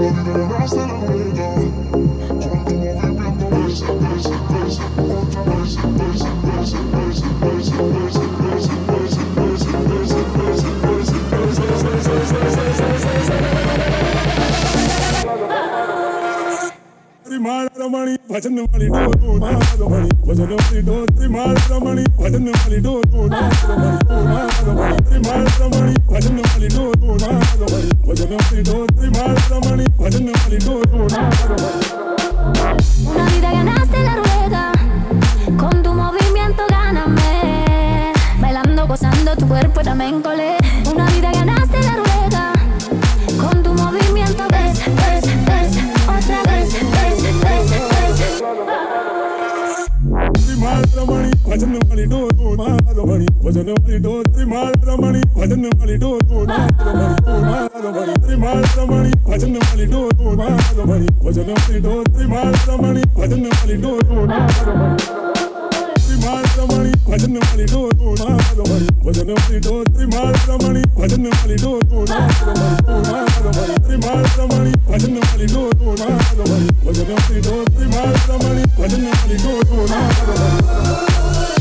Baby, the last that I Una vida ganaste la rueda. Con tu movimiento gáname. Bailando, gozando tu cuerpo también colega. भजन वाली door त्रिमाल रमणी भजन वाली door रमणी त्रिमाल रमणी भजन वाली door रमणी भजन वाली डोर त्रिमाल रमणी भजन वाली डोर त्रिमाल रमणी भजन वाली डोर रमणी भजन वाली डोर त्रिमाल रमणी भजन वाली डोर रमणी त्रिमाल रमणी भजन वाली डोर रमणी भजन वाली डोर त्रिमाल रमणी भजन वाली door Ramani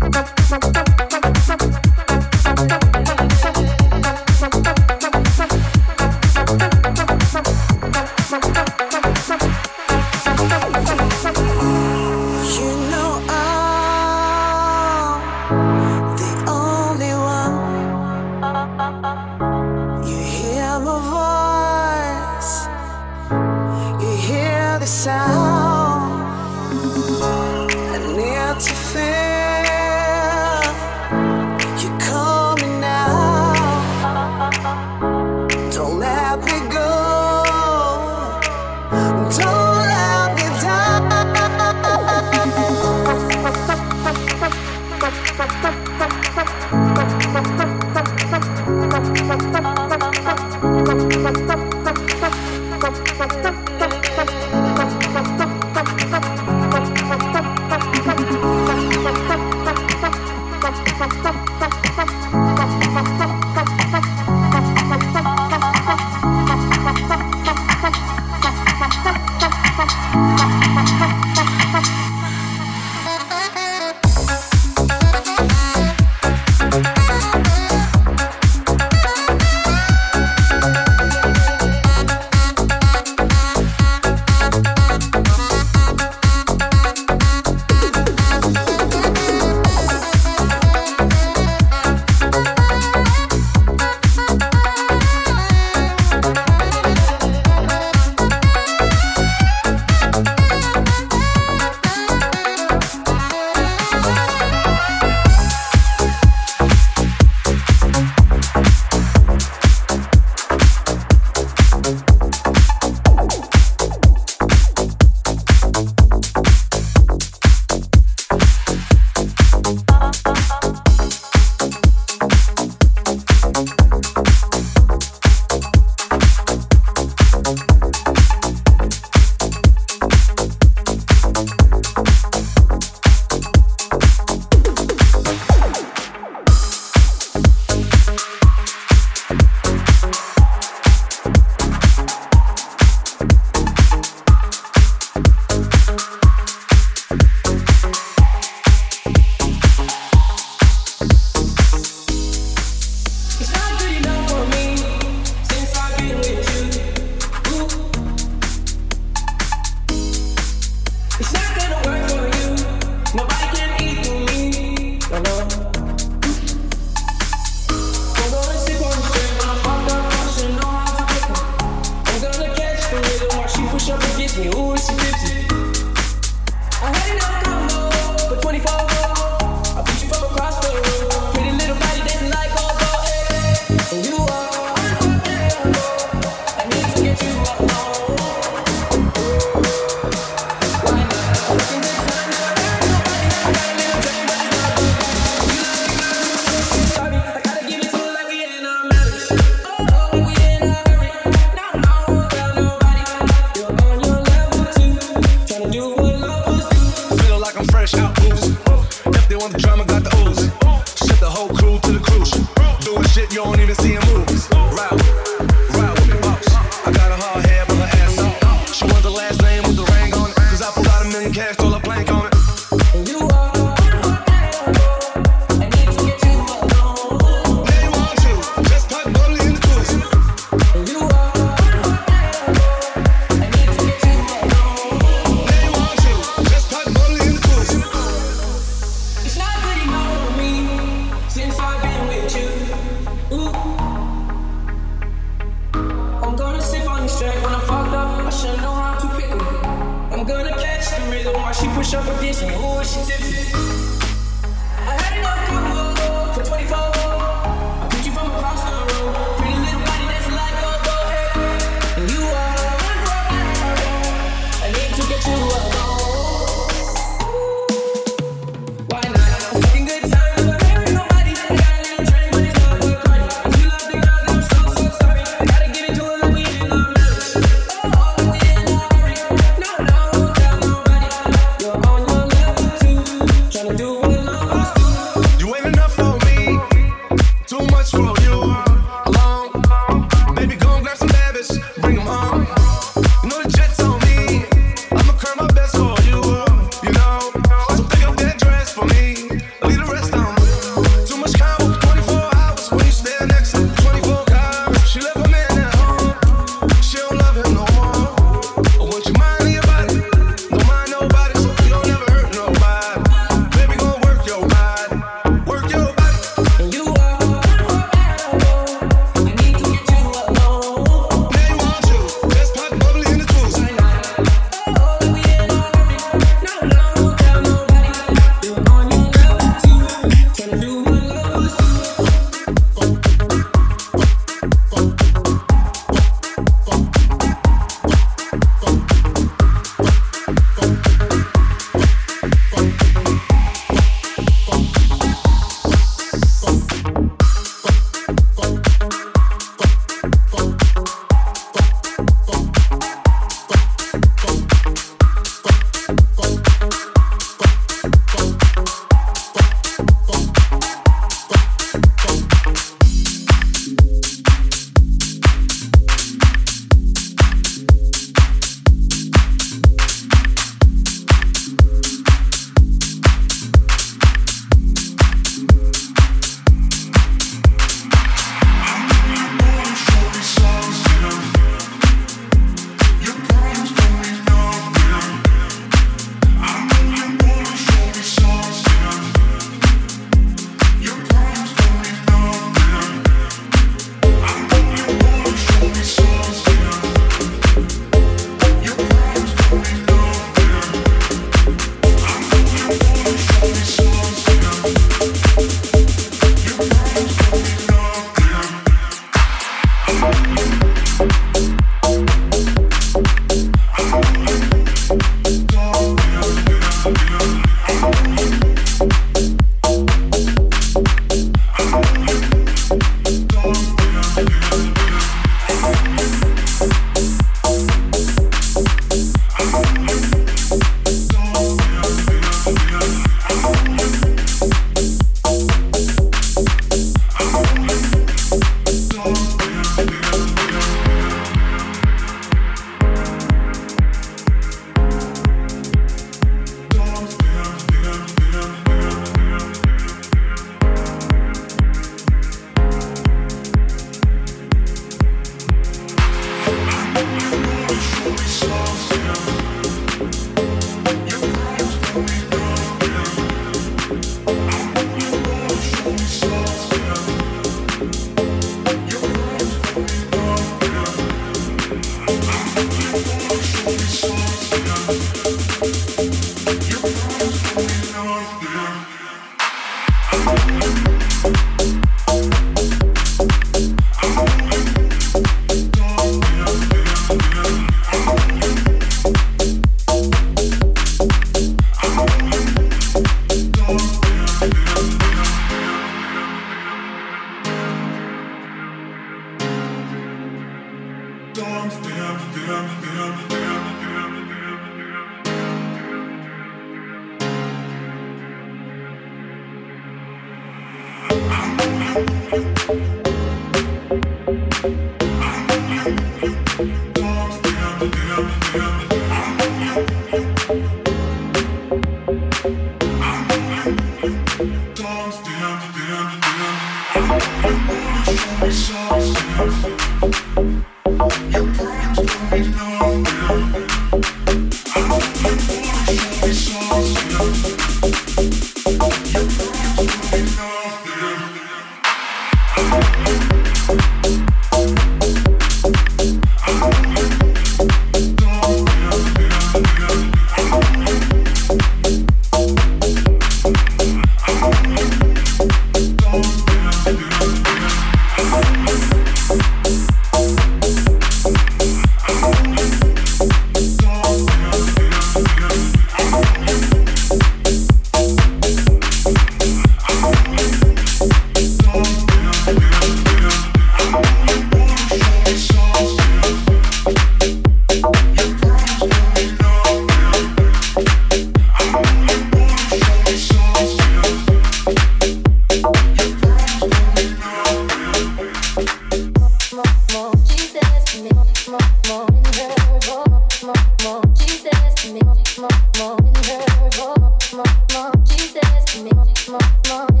love.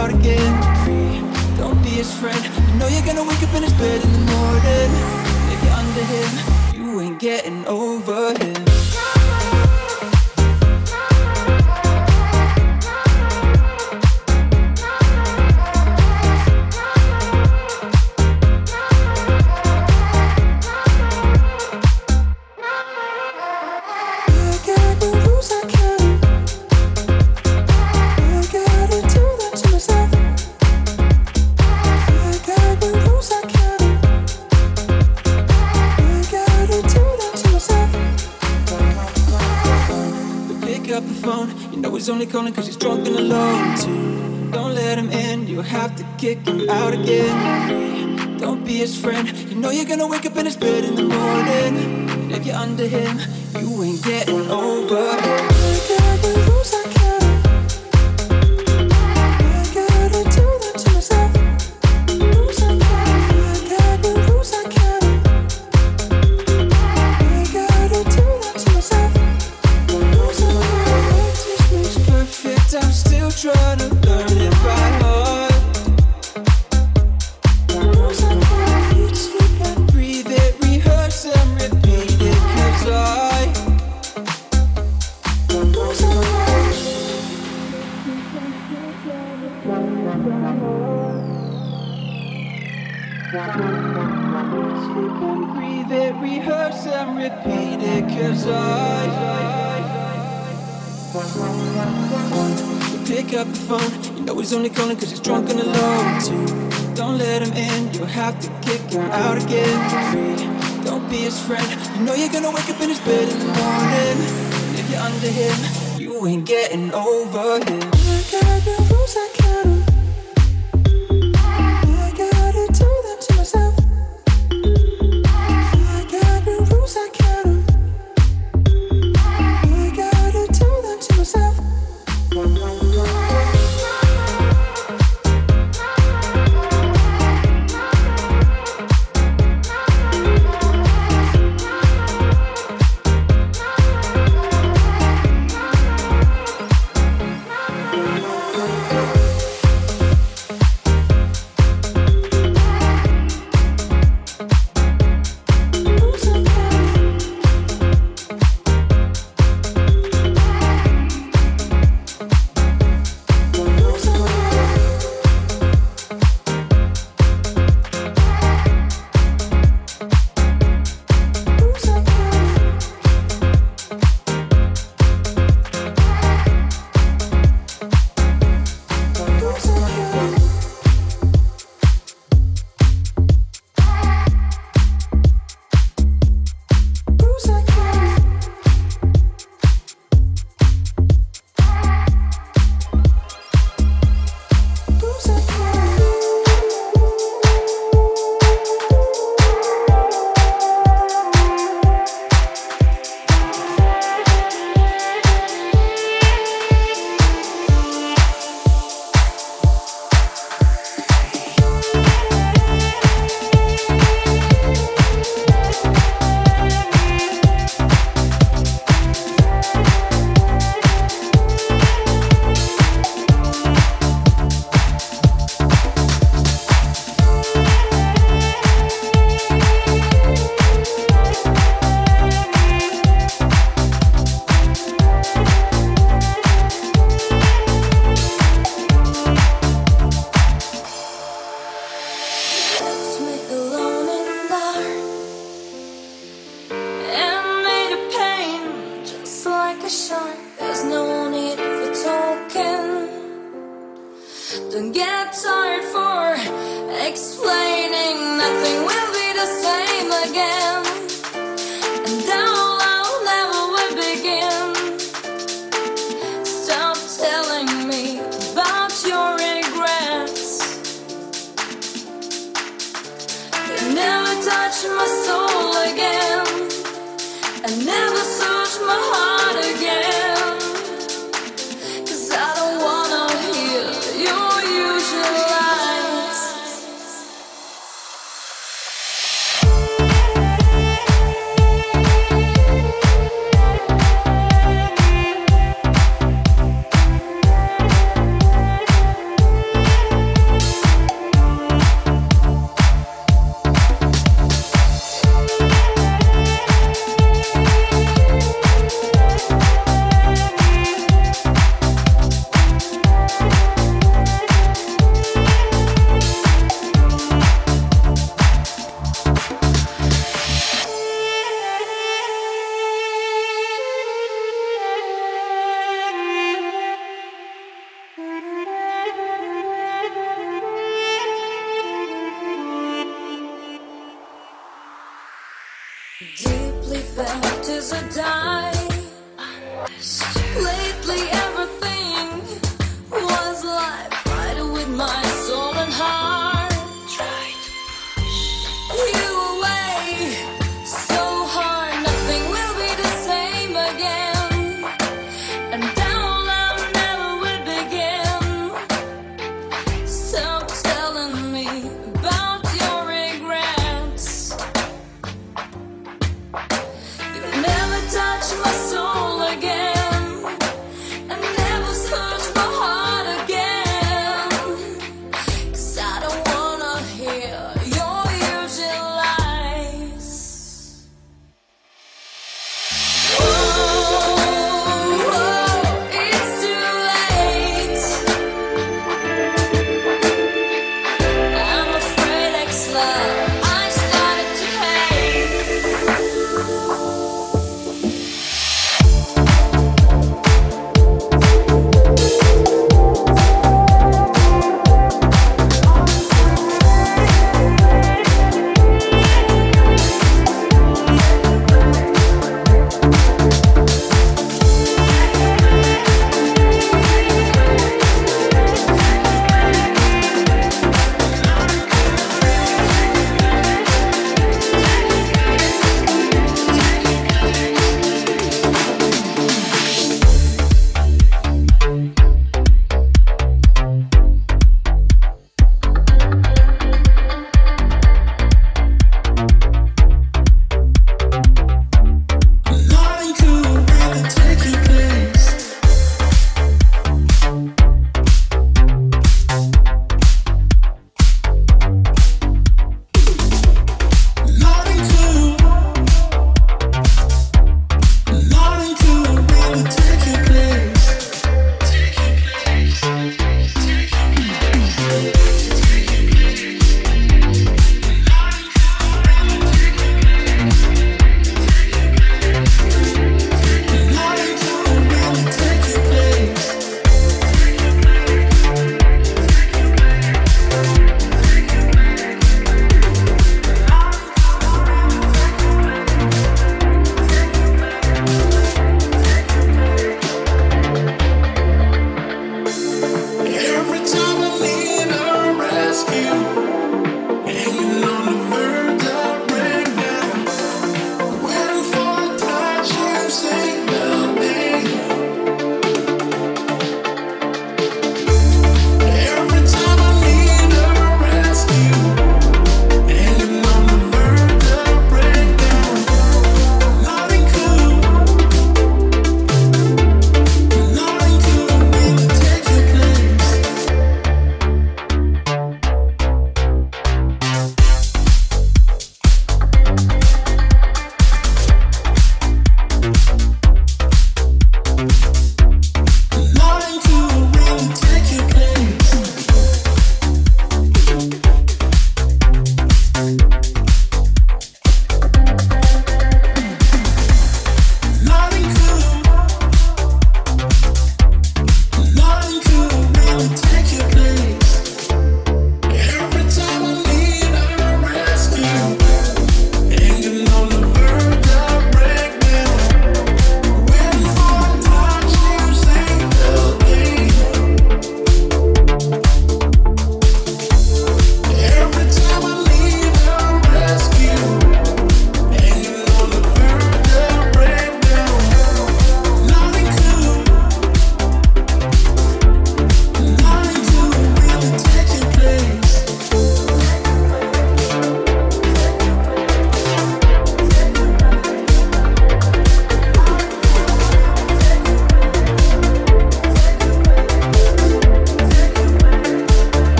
out again. Don't be his friend. You know you're gonna wake up in his bed in the morning. If you're under him, you ain't getting over him. only calling cause he's drunk and alone too. Don't let him in, you'll have to kick him out again. Don't be his friend, you know you're gonna wake up in his bed in the morning. If you're under him, you ain't getting over him friend. You know you're gonna wake up in his bed in the morning. And if you're under him, you ain't getting over him. I got no rules, I